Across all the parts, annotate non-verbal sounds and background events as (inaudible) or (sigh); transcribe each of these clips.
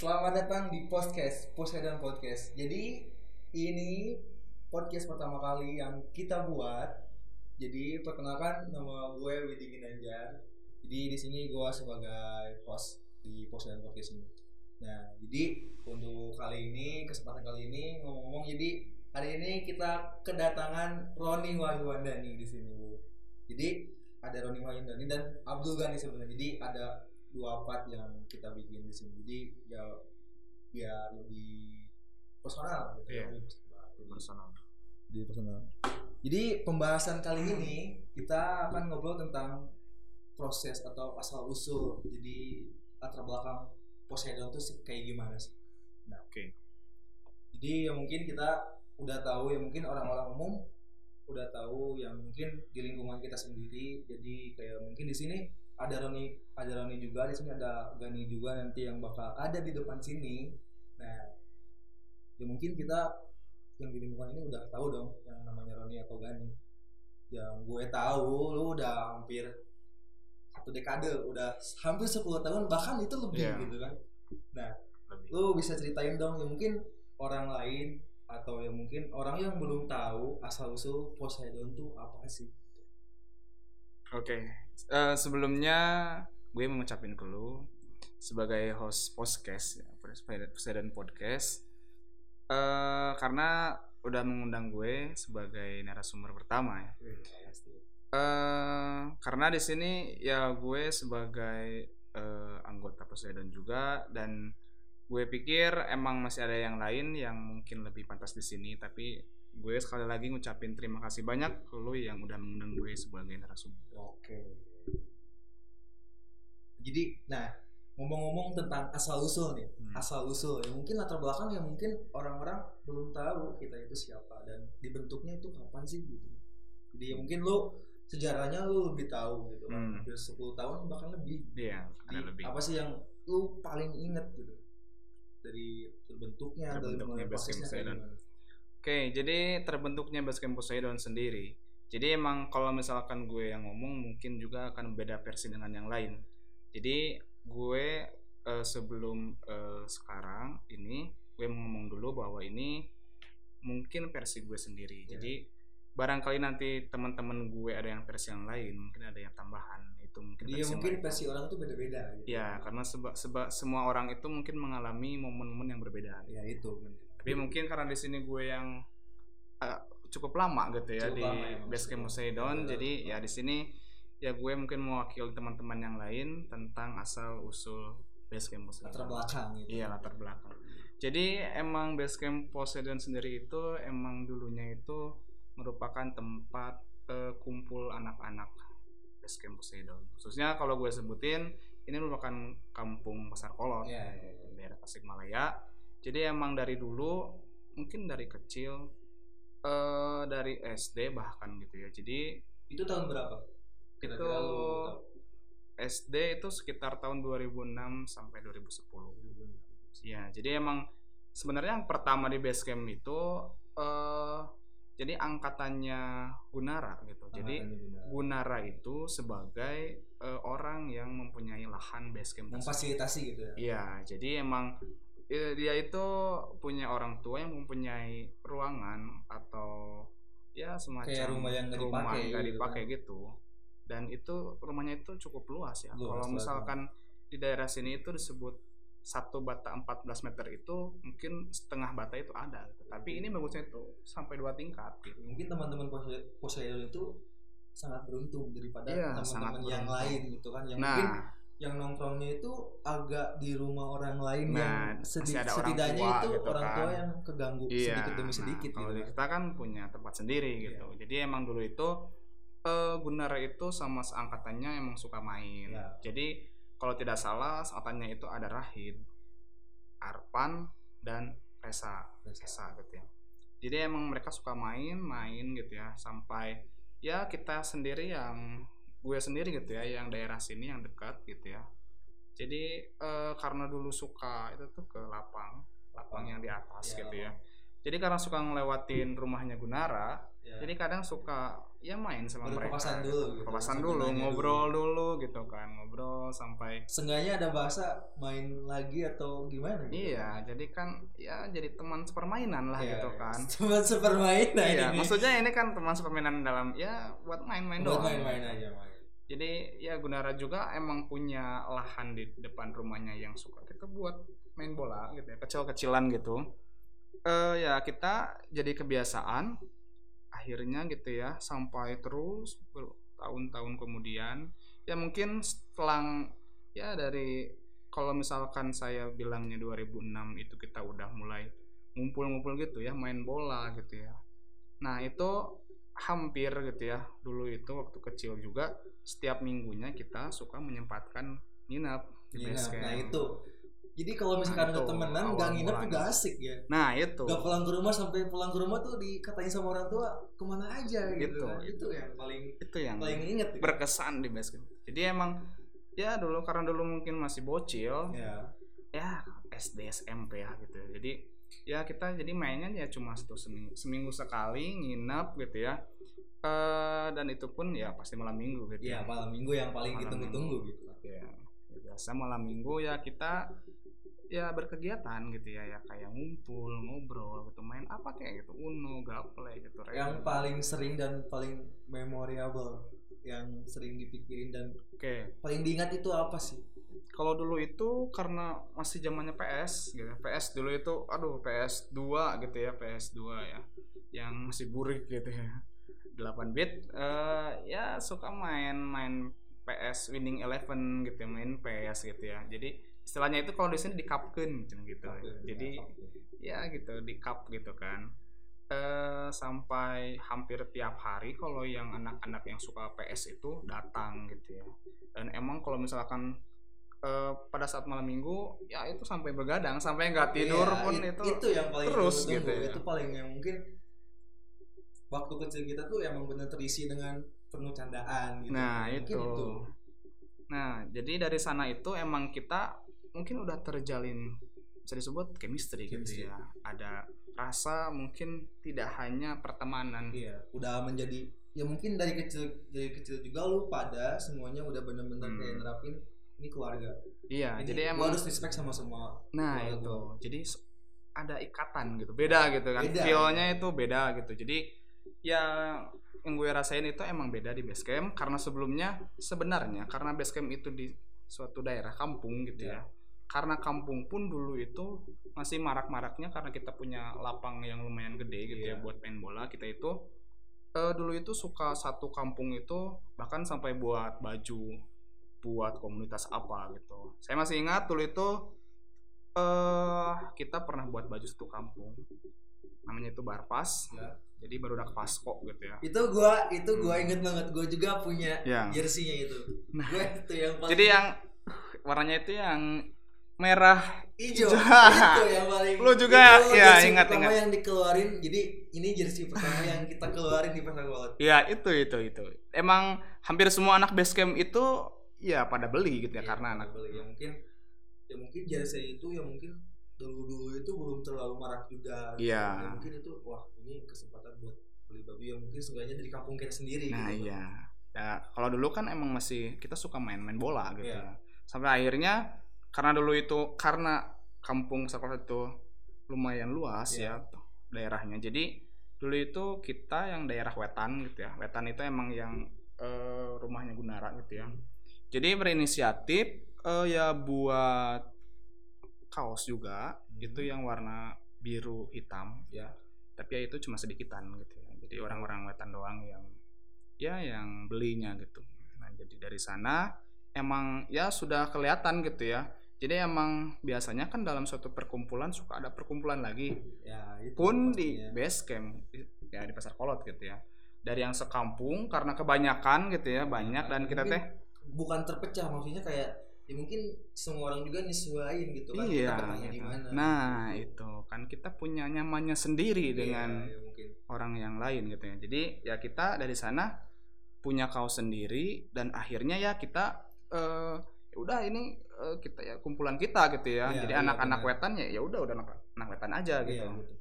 Selamat datang di podcast Poseidon Podcast. Jadi ini podcast pertama kali yang kita buat. Jadi perkenalkan nama gue Widi Ginanjar. Jadi di sini gue sebagai host di Poseidon Podcast ini. Nah, jadi untuk kali ini kesempatan kali ini ngomong-ngomong jadi hari ini kita kedatangan Roni Wahyuandani di sini. Jadi ada Roni Wahyuandani dan Abdul Ghani sebenarnya. Jadi ada dua part yang kita bikin di sini. Jadi ya biar lebih personal gitu. Iya. Lebih personal. Jadi- personal. Jadi personal. Jadi pembahasan kali ini kita akan ngobrol tentang proses atau asal usul. Jadi latar belakang Poseidon itu kayak gimana sih? Nah, Oke. Jadi ya mungkin kita udah tahu ya mungkin orang-orang umum udah tahu yang mungkin di lingkungan kita sendiri. Jadi kayak mungkin di sini ada Roni, ada Roni juga di sini ada Gani juga nanti yang bakal ada di depan sini. Nah, ya mungkin kita yang di lingkungan ini udah tahu dong yang namanya Roni atau Gani. Yang gue tahu lu udah hampir satu dekade, udah hampir 10 tahun bahkan itu lebih Iya. gitu kan. Nah, Lebih. lu bisa ceritain dong ya mungkin orang lain atau ya mungkin orang yang belum tahu asal usul Poseidon tuh apa sih? Oke. Eh, sebelumnya gue mau ngucapin ke lu sebagai host podcast ya, Poseidon Podcast. Eh karena udah mengundang gue sebagai narasumber pertama ya. Eh karena di sini ya gue sebagai eh, anggota Poseidon juga dan gue pikir emang masih ada yang lain yang mungkin lebih pantas di sini tapi gue sekali lagi ngucapin terima kasih banyak lu yang udah mengundang gue sebagai narasumber. Oke. Jadi, nah ngomong-ngomong tentang asal usul nih, Hmm. asal usul ya mungkin latar belakang yang mungkin orang-orang belum tahu kita itu siapa dan dibentuknya itu kapan sih gitu. Jadi ya mungkin lu sejarahnya lu lebih tahu gitu kan, Hmm. hampir 10 tahun bahkan lebih. Iya, ada lebih. apa sih yang lu paling inget gitu dari terbentuknya, dari Terbentuknya Basecamp prosesnya? Oke, jadi terbentuknya Basecamp Poseidon sendiri. Jadi emang kalau misalkan gue yang ngomong mungkin juga akan beda versi dengan yang lain. Jadi gue eh, sebelum eh, sekarang ini gue mau ngomong dulu bahwa ini mungkin versi gue sendiri. Ya. Jadi barangkali nanti teman-teman gue ada yang versi yang lain, mungkin ada yang tambahan. Itu mungkin Jadi ya versi mungkin versi orang itu beda-beda gitu. Ya, karena seba, seba- semua orang itu mungkin mengalami momen-momen yang berbeda. Ya itu. Tapi mungkin karena di sini gue yang eh, cukup lama gitu ya Cukup di lama ya, Basecamp. Poseidon, Betul. jadi ya di sini ya gue mungkin mewakili teman-teman yang lain tentang asal usul Basecamp Poseidon. Latar belakang gitu. Iya latar belakang. Jadi emang Basecamp Poseidon sendiri itu emang dulunya itu merupakan tempat eh, kumpul anak-anak Basecamp Poseidon. Khususnya kalau gue sebutin ini merupakan kampung Pasar Kolot Iya, iya, iya. daerah Tasikmalaya. Jadi emang dari dulu mungkin dari kecil eh dari SD bahkan gitu ya. Jadi Itu tahun berapa? itu? SD itu sekitar tahun 2006 sampai 2010. Ya, jadi emang sebenarnya yang pertama di base camp itu eh jadi angkatannya Gunara gitu. Jadi Angkatan Bunda. Gunara itu sebagai eh, orang yang mempunyai lahan base camp. tersebut. memfasilitasi gitu ya. Iya, jadi emang dia itu punya orang tua yang mempunyai ruangan atau ya semacam Kayak rumah yang nggak rumah dipakai nggak gitu dipakai kan. gitu. Dan itu rumahnya itu cukup luas ya. Kalau misalkan di daerah sini itu disebut satu bata 14 meter itu mungkin setengah bata itu ada. gitu. Tapi ini bagusnya itu sampai dua tingkat gitu. Mungkin teman-teman Pose- Poseidon itu sangat beruntung daripada Iya, teman-teman yang beruntung. lain gitu kan. Yang Nah, mungkin yang nongkrongnya itu agak di rumah orang lain Nah, yang sedi- ada orang setidaknya tua itu gitu orang tua kan. yang keganggu Iya, sedikit demi nah, sedikit kalau gitu. kita kan punya tempat sendiri gitu. Jadi emang dulu itu eh Gunara itu sama seangkatannya emang suka main. Ya. Jadi kalau tidak salah seangkatannya itu ada Rahid, Arpan dan Resa, Resa gitu ya. Jadi emang mereka suka main, main gitu ya sampai ya kita sendiri yang gue sendiri gitu ya yang daerah sini yang dekat gitu ya. Jadi eh, karena dulu suka itu tuh ke lapang, lapang yang di atas Ya, gitu ya. jadi karena suka ngelewatin rumahnya Gunara Ya. jadi kadang suka ya main sama Baru mereka dulu gitu, papasan dulu ngobrol dulu. gitu kan ngobrol sampai Seenggaknya ada bahasa main lagi atau gimana gitu. iya jadi kan ya jadi teman sepermainan lah Iya, gitu iya. kan (laughs) Teman sepermainan iya ini. maksudnya ini kan teman sepermainan dalam ya buat main-main Buat doang main-main aja main. jadi ya Gunara juga emang punya lahan di depan rumahnya yang suka kita buat main bola gitu ya kecil-kecilan gitu eh ya kita jadi kebiasaan akhirnya gitu ya sampai terus bertahun-tahun kemudian ya mungkin setelah ya dari kalau misalkan saya bilangnya 2006 itu kita udah mulai ngumpul-ngumpul gitu ya main bola gitu ya nah itu hampir gitu ya dulu itu waktu kecil juga setiap minggunya kita suka menyempatkan nginap di base camp. Nah itu. Jadi kalau misalkan Nah, itu temenan nggak nginep tuh mulanya. gak asik ya. Nah itu. Gak pulang ke rumah sampai pulang ke rumah tuh dikatain sama orang tua ke mana aja gitu. Gitu. kan. Itu yang paling Itu yang paling inget. gitu. berkesan di base camp. Jadi emang ya dulu karena dulu mungkin masih bocil Ya. ya SD SMP ya gitu. Jadi ya kita jadi mainnya ya cuma satu seminggu, seminggu sekali nginep gitu ya. Eh dan itu pun ya pasti malam minggu gitu. Iya malam minggu yang paling ditunggu-tunggu gitu. ya ya biasa malam minggu ya kita ya berkegiatan gitu ya ya kayak ngumpul ngobrol gitu main apa kayak gitu uno gaple gitu Yang paling sering dan paling memorable yang sering dipikirin dan oke. paling diingat itu apa sih? kalau dulu itu karena masih zamannya PS gitu PS dulu itu aduh PS 2 gitu ya PS 2 ya yang masih burik gitu ya. 8 bit eh ya suka main main PS Winning Eleven gitu ya, main PS gitu ya. Jadi istilahnya itu kalau di sini dikapkeun gitu gitu jadi ya gitu di cup gitu kan eh sampai hampir tiap hari kalau yang anak-anak yang suka PS itu datang gitu ya dan emang kalau misalkan eh, pada saat malam minggu ya itu sampai begadang sampai nggak tidur Iya, pun it- itu, yang paling terus ditunggu-tunggu. gitu ya. Itu paling yang mungkin waktu kecil kita tuh emang bener terisi dengan penuh candaan gitu. nah Mungkin itu. nah jadi dari sana itu emang kita mungkin udah terjalin bisa disebut chemistry, Chemistry. gitu ya ada rasa mungkin tidak hanya pertemanan Iya, udah menjadi ya mungkin dari kecil dari kecil juga lu pada semuanya udah bener-bener Hmm. kayak nerapin ini keluarga. iya Ini jadi emang harus respect sama semua. Nah keluarga itu, gua. jadi ada ikatan gitu, beda gitu kan, Beda. feel-nya itu beda gitu. Jadi ya yang gue rasain itu emang beda di base camp karena sebelumnya sebenarnya karena base camp itu di suatu daerah kampung gitu ya. Ya. Karena kampung pun dulu itu masih marak-maraknya karena kita punya lapang yang lumayan gede gitu ya Iya. buat main bola. Kita itu eh, dulu itu suka satu kampung itu bahkan sampai buat baju buat komunitas apa gitu. Saya masih ingat dulu itu eh kita pernah buat baju satu kampung. Namanya itu Barpas. Ya. Jadi baru udah Pasco gitu ya. Itu gua itu gua Hmm. inget banget. Gua juga punya Ya. jersey-nya itu. Nah. Gua itu yang paling Jadi yang warnanya itu yang merah. hijau. itu yang (laughs) paling Lu juga, itu ya, jersey ingat, ingat. yang dikeluarin. Jadi ini jersey pertama yang kita keluarin di pasar Wallet. Ya itu itu itu. Emang hampir semua anak base camp itu ya pada beli gitu ya Iya, karena anak beli. ya mungkin ya mungkin jersey itu ya mungkin dulu-dulu itu belum terlalu marak juga gitu. Iya. Ya mungkin itu wah ini kesempatan buat beli baju yang mungkin seenggaknya dari kampung kita sendiri Nah gitu. iya. Ya kalau dulu kan emang masih kita suka main-main bola gitu ya. Sampai akhirnya karena dulu itu karena kampung sekolah itu lumayan luas Iya. ya daerahnya. Jadi dulu itu kita yang daerah wetan gitu ya. Wetan itu emang yang eh, rumahnya Gunara gitu ya. Jadi berinisiatif eh, ya buat kaos juga Hmm. itu yang warna biru hitam Ya. tapi ya itu cuma sedikitan gitu ya jadi orang-orang wetan doang yang ya yang belinya gitu nah jadi dari sana emang ya sudah kelihatan gitu ya jadi emang biasanya kan dalam suatu perkumpulan suka ada perkumpulan lagi. Ya, itu pun di base camp ya di pasar kolot gitu ya. Dari yang sekampung karena kebanyakan gitu ya banyak dan kita Mungkin teh bukan terpecah maksudnya kayak ya mungkin semua orang juga nyesuaiin gitu kan iya. kita gitu. mana. Nah itu. Kan kita punya nyamannya sendiri Iya, dengan ya mungkin. orang yang lain gitu ya. Jadi ya kita dari sana punya kaos sendiri dan akhirnya ya kita eh ya udah ini eh, kita ya kumpulan kita gitu ya. Iya, Jadi iya, anak-anak benar. wetan ya ya udah udah anak, anak wetan aja gitu. Iya, gitu.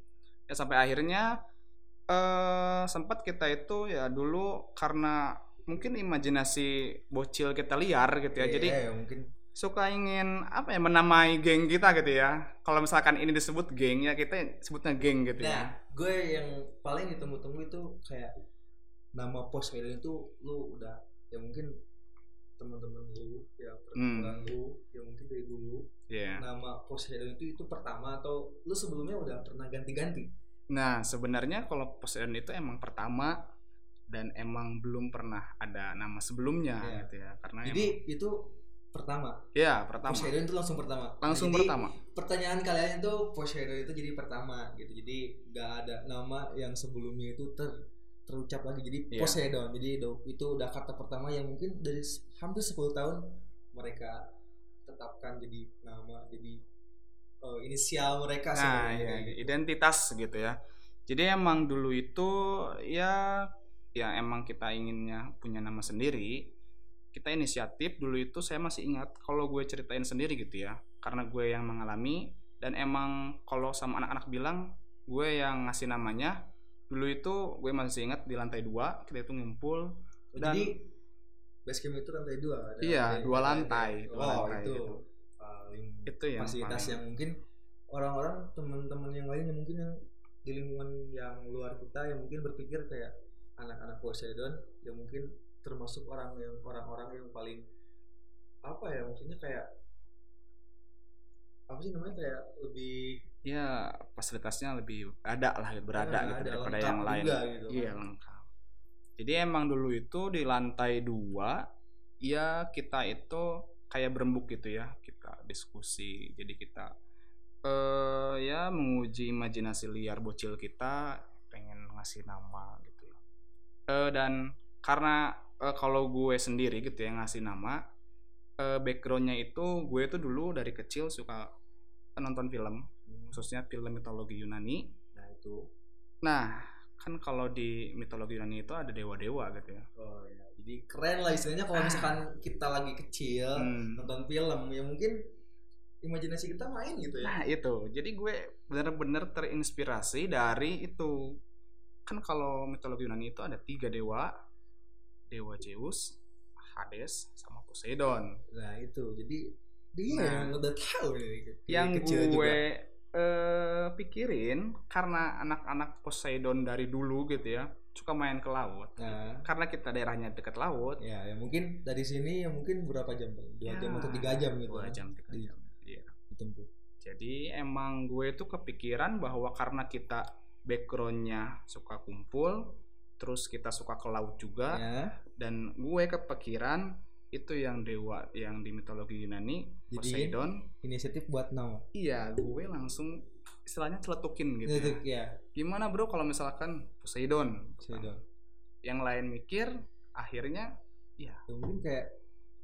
ya sampai akhirnya eh sempat kita itu ya dulu karena mungkin imajinasi bocil kita liar gitu ya Iya, jadi ya, mungkin suka ingin apa ya menamai geng kita gitu ya kalau misalkan ini disebut geng ya kita sebutnya geng gitu nah ya gue yang paling ditunggu-tunggu itu kayak nama Poseidon itu lu udah ya mungkin teman-teman lu ya Hmm. perkumpulan lu ya mungkin dari dulu Iya. nama Poseidon itu itu pertama atau lu sebelumnya udah pernah ganti-ganti Nah, sebenarnya kalau Poseidon itu emang pertama dan emang belum pernah ada nama sebelumnya Iya. gitu ya. Karena jadi itu pertama emang, ya pertama. Poseidon itu langsung pertama Langsung Nah, jadi, pertama. pertanyaan kalian itu Poseidon itu jadi pertama gitu jadi nggak ada nama yang sebelumnya itu ter terucap lagi jadi Iya. Poseidon jadi do- itu udah kata pertama yang mungkin dari hampir 10 tahun mereka tetapkan jadi nama jadi eh, inisial mereka Nah, sebenarnya ya kayak gitu. identitas gitu ya. Jadi emang dulu itu ya ya emang kita inginnya punya nama sendiri. Kita inisiatif dulu itu saya masih ingat kalau gue ceritain sendiri gitu ya. Karena gue yang mengalami dan emang kalau sama anak-anak bilang gue yang ngasih namanya dulu itu gue masih ingat di lantai dua kita itu ngumpul dan- jadi basecamp itu lantai dua ada Iya, lantai- dua lantai, dua oh lantai itu gitu. paling itu yang fasilitas paling- yang mungkin orang-orang teman-teman yang lain yang mungkin yang di lingkungan yang luar kita yang mungkin berpikir kayak anak-anak Poseidon yang mungkin termasuk orang yang orang-orang yang paling apa ya maksudnya kayak apa sih namanya kayak lebih ya fasilitasnya lebih ada lah berada Nah, gitu ada, daripada lengkap yang lain. juga gitu kan. iya lengkap. Jadi emang dulu itu di lantai dua ya kita itu kayak berembuk gitu ya kita diskusi. Jadi kita eh ya menguji imajinasi liar bocil kita pengen ngasih nama gitu ya. Eh, dan karena eh, kalau gue sendiri gitu ya ngasih nama eh, backgroundnya itu gue tuh dulu dari kecil suka nonton film khususnya film mitologi Yunani. nah itu Nah, kan kalau di mitologi Yunani itu ada dewa-dewa gitu ya. oh ya jadi keren lah istilahnya kalau Ah. misalkan kita lagi kecil Hmm. nonton film ya mungkin imajinasi kita main gitu ya Nah, itu. Jadi gue bener-bener terinspirasi dari itu. Kan kalau mitologi Yunani itu ada tiga dewa. Dewa Zeus, Hades, sama Poseidon. nah itu jadi dia Nah. udah tahu nih Yang kecil gue juga. eh, pikirin karena anak-anak Poseidon dari dulu gitu ya, suka main ke laut. nah Karena kita daerahnya dekat laut, ya, ya mungkin dari sini ya mungkin berapa jam dua Ya, jam atau tiga jam gitu dua kan? jam tiga jam iya ditempuh jadi emang gue tuh kepikiran bahwa karena kita backgroundnya suka kumpul terus kita suka ke laut juga ya dan gue kepikiran itu yang dewa yang di mitologi Yunani Jadi- Poseidon inisiatif buat nama iya gue langsung istilahnya celetukin gitu itu ya. ya gimana bro kalau misalkan Poseidon Poseidon yang lain mikir akhirnya ya mungkin kayak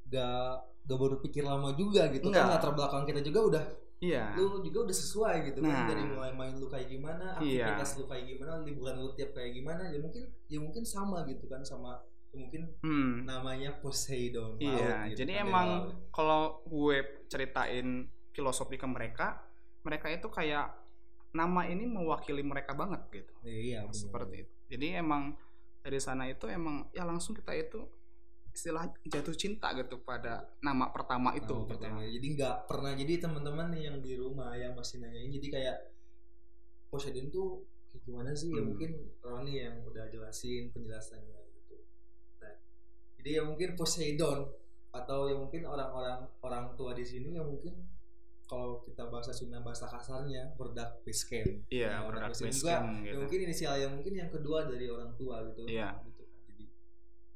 gak gak baru pikir lama juga gitu Enggak. kan latar belakang kita juga udah iya lu juga udah sesuai gitu Nah. kan dari mulai main lu kayak gimana Iya. aktivitas lu kayak gimana liburan lu tiap kayak gimana ya mungkin ya mungkin sama gitu kan sama mungkin hmm. namanya Poseidon Iya, laut gitu jadi kan, emang laut. kalau gue ceritain filosofi ke mereka, mereka itu kayak nama ini mewakili mereka banget gitu. iya bener. Seperti itu. Jadi emang dari sana itu emang ya langsung kita itu istilah jatuh cinta gitu pada nama pertama itu Nama gitu pertama ya. jadi nggak pernah jadi teman-teman yang di rumah yang masih nanyain jadi kayak Poseidon tuh gimana sih ya Hmm. mungkin Roni yang udah jelasin penjelasannya jadi ya mungkin Poseidon atau ya mungkin orang-orang orang tua di sini yang mungkin kalau kita bahasa Sunda bahasa kasarnya berdak base camp Iya, Nah, produk ya gitu. mungkin inisial yang mungkin yang kedua dari orang tua gitu Iya. gitu kan jadi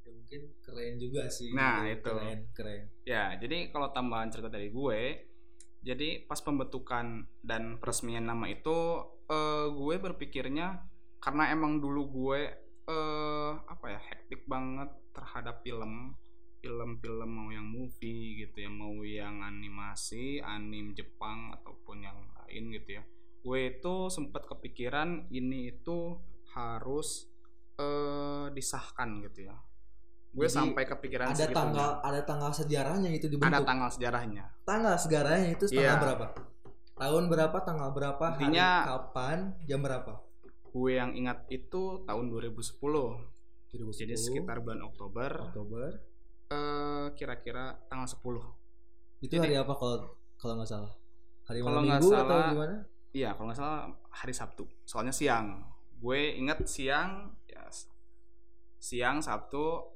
ya mungkin keren juga sih Nah, gitu. itu. keren keren Ya, jadi kalau tambahan cerita dari gue, jadi pas pembentukan dan peresmian nama itu, eh, gue berpikirnya karena emang dulu gue eh apa ya hektik banget terhadap film, film-film mau yang movie gitu ya, mau yang animasi, anim Jepang ataupun yang lain gitu ya. Gue itu sempat kepikiran ini itu harus eh disahkan gitu ya. Gue Jadi, sampai kepikiran ada tanggal ada tanggal sejarahnya itu dibentuk ada tanggal sejarahnya. tanggal sejarahnya itu tanggal Iya. berapa tahun berapa tanggal berapa hari Intinya- kapan jam berapa gue yang ingat itu tahun 2010 jadi 2010, sekitar bulan Oktober Oktober. eh, kira-kira tanggal 10 Itu Jadi- hari apa kalau kalau nggak salah? Hari Kalau nggak minggu atau salah, gimana? Iya, kalau nggak salah hari Sabtu. Soalnya siang. Gue inget siang, ya siang Sabtu.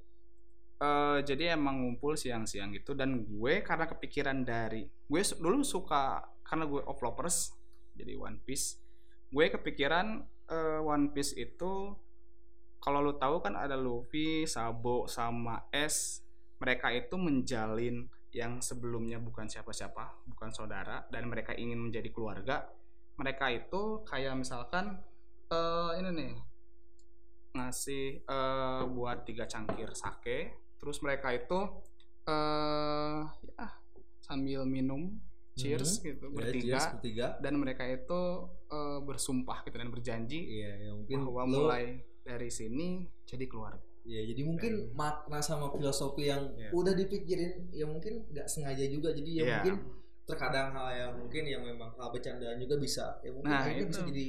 eh jadi emang ngumpul siang-siang gitu dan gue karena kepikiran dari gue dulu suka karena gue of lovers jadi One Piece. Gue kepikiran eh, One Piece itu kalau lu tahu kan ada Luffy, Sabo sama S. Mereka itu menjalin yang sebelumnya bukan siapa-siapa, bukan saudara dan mereka ingin menjadi keluarga. Mereka itu kayak misalkan eh ini nih ngasih eh buat tiga cangkir sake, terus mereka itu eh ya sambil minum cheers gitu Ya, bertiga cheers, bertiga. dan mereka itu eh, bersumpah gitu dan berjanji Iya, ya mungkin bahwa lo- mulai dari sini jadi keluarga. Iya, jadi mungkin makna sama filosofi yang Iya. udah dipikirin ya mungkin nggak sengaja juga. Jadi ya Iya. mungkin terkadang hal yang mungkin yang memang hal bercandaan juga bisa ya mungkin Nah, akhirnya itu. bisa jadi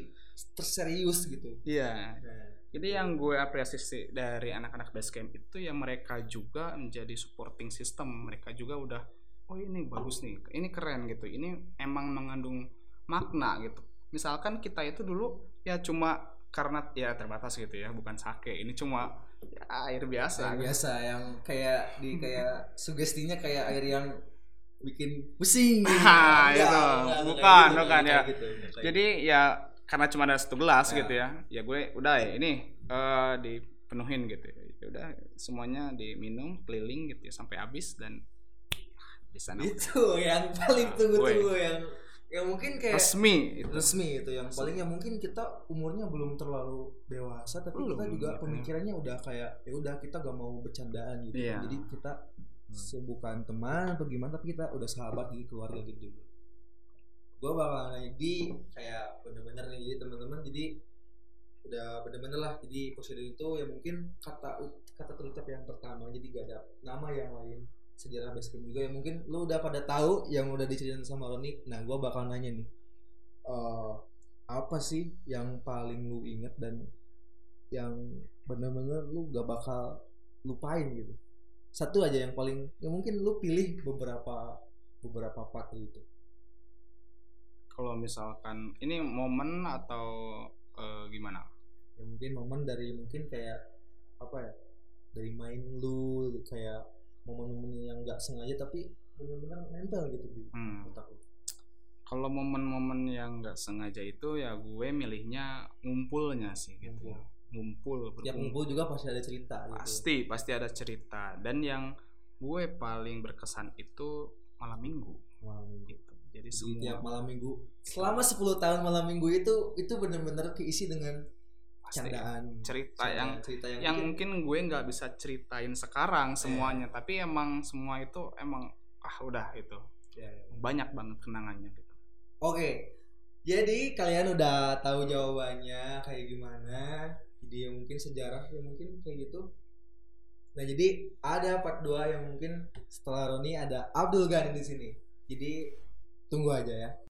terserius gitu. Iya. Nah, Jadi yang gue apresiasi dari anak-anak basecamp itu ya mereka juga menjadi supporting system. Mereka juga udah oh ini bagus nih, ini keren gitu. Ini emang mengandung makna gitu. Misalkan kita itu dulu ya cuma karena ya terbatas gitu ya, bukan sake. Ini cuma ya, air biasa. air biasa yang kayak di kayak sugestinya kayak air yang bikin pusing. (laughs) gitu. Ah, Enggak, itu. enggak, enggak Bukan, kayak bukan, enggak ya. gitu, enggak kayak Jadi ya karena cuma ada satu gelas Ya. gitu ya, ya gue udah ya ini eh, dipenuhin gitu. Ya udah semuanya diminum keliling gitu ya sampai habis dan di sana itu yang paling Nah, tunggu-tunggu yang yang mungkin kayak resmi itu. resmi itu yang paling ya mungkin kita umurnya belum terlalu dewasa tapi Belum, kita juga gitu. pemikirannya udah kayak ya udah kita gak mau bercandaan gitu Iya. jadi kita se- bukan teman atau gimana tapi kita udah sahabat di keluarga gitu gue bakal nanya di kayak bener-bener nih jadi teman-teman jadi udah bener-bener lah jadi prosedur itu ya mungkin kata kata terucap yang pertama jadi gak ada nama yang lain sejarah basecamp juga ya mungkin lu udah pada tahu yang udah diceritain sama Roni. Nah gue bakal nanya nih eh apa sih yang paling lu inget dan yang bener-bener lu gak bakal lupain gitu? Satu aja yang paling ya mungkin lu pilih beberapa beberapa part gitu. Kalau misalkan ini momen atau eh, gimana? ya mungkin momen dari mungkin kayak apa ya dari main lu kayak momen-momen yang nggak sengaja tapi bener-bener nempel gitu di Hmm. otak lu Kalau momen-momen yang nggak sengaja itu ya gue milihnya ngumpulnya sih gitu. ya. Ngumpul, berkumpul. ngumpul juga pasti ada cerita gitu pasti pasti ada cerita dan yang gue paling berkesan itu malam minggu malam minggu gitu jadi Jadi semua tiap malam minggu selama 10 tahun malam minggu itu itu bener-bener keisi dengan pasti candaan cerita Candaan, yang cerita yang, yang mungkin mungkin gue nggak bisa ceritain sekarang Iya. semuanya tapi emang semua itu emang ah udah itu Ya, ya. banyak banget kenangannya gitu Oke, jadi kalian udah tahu jawabannya kayak gimana. Jadi ya mungkin sejarah ya mungkin kayak gitu. Nah jadi ada part 2 yang mungkin setelah Roni ada Abdul Ghani di sini. Jadi tunggu aja ya.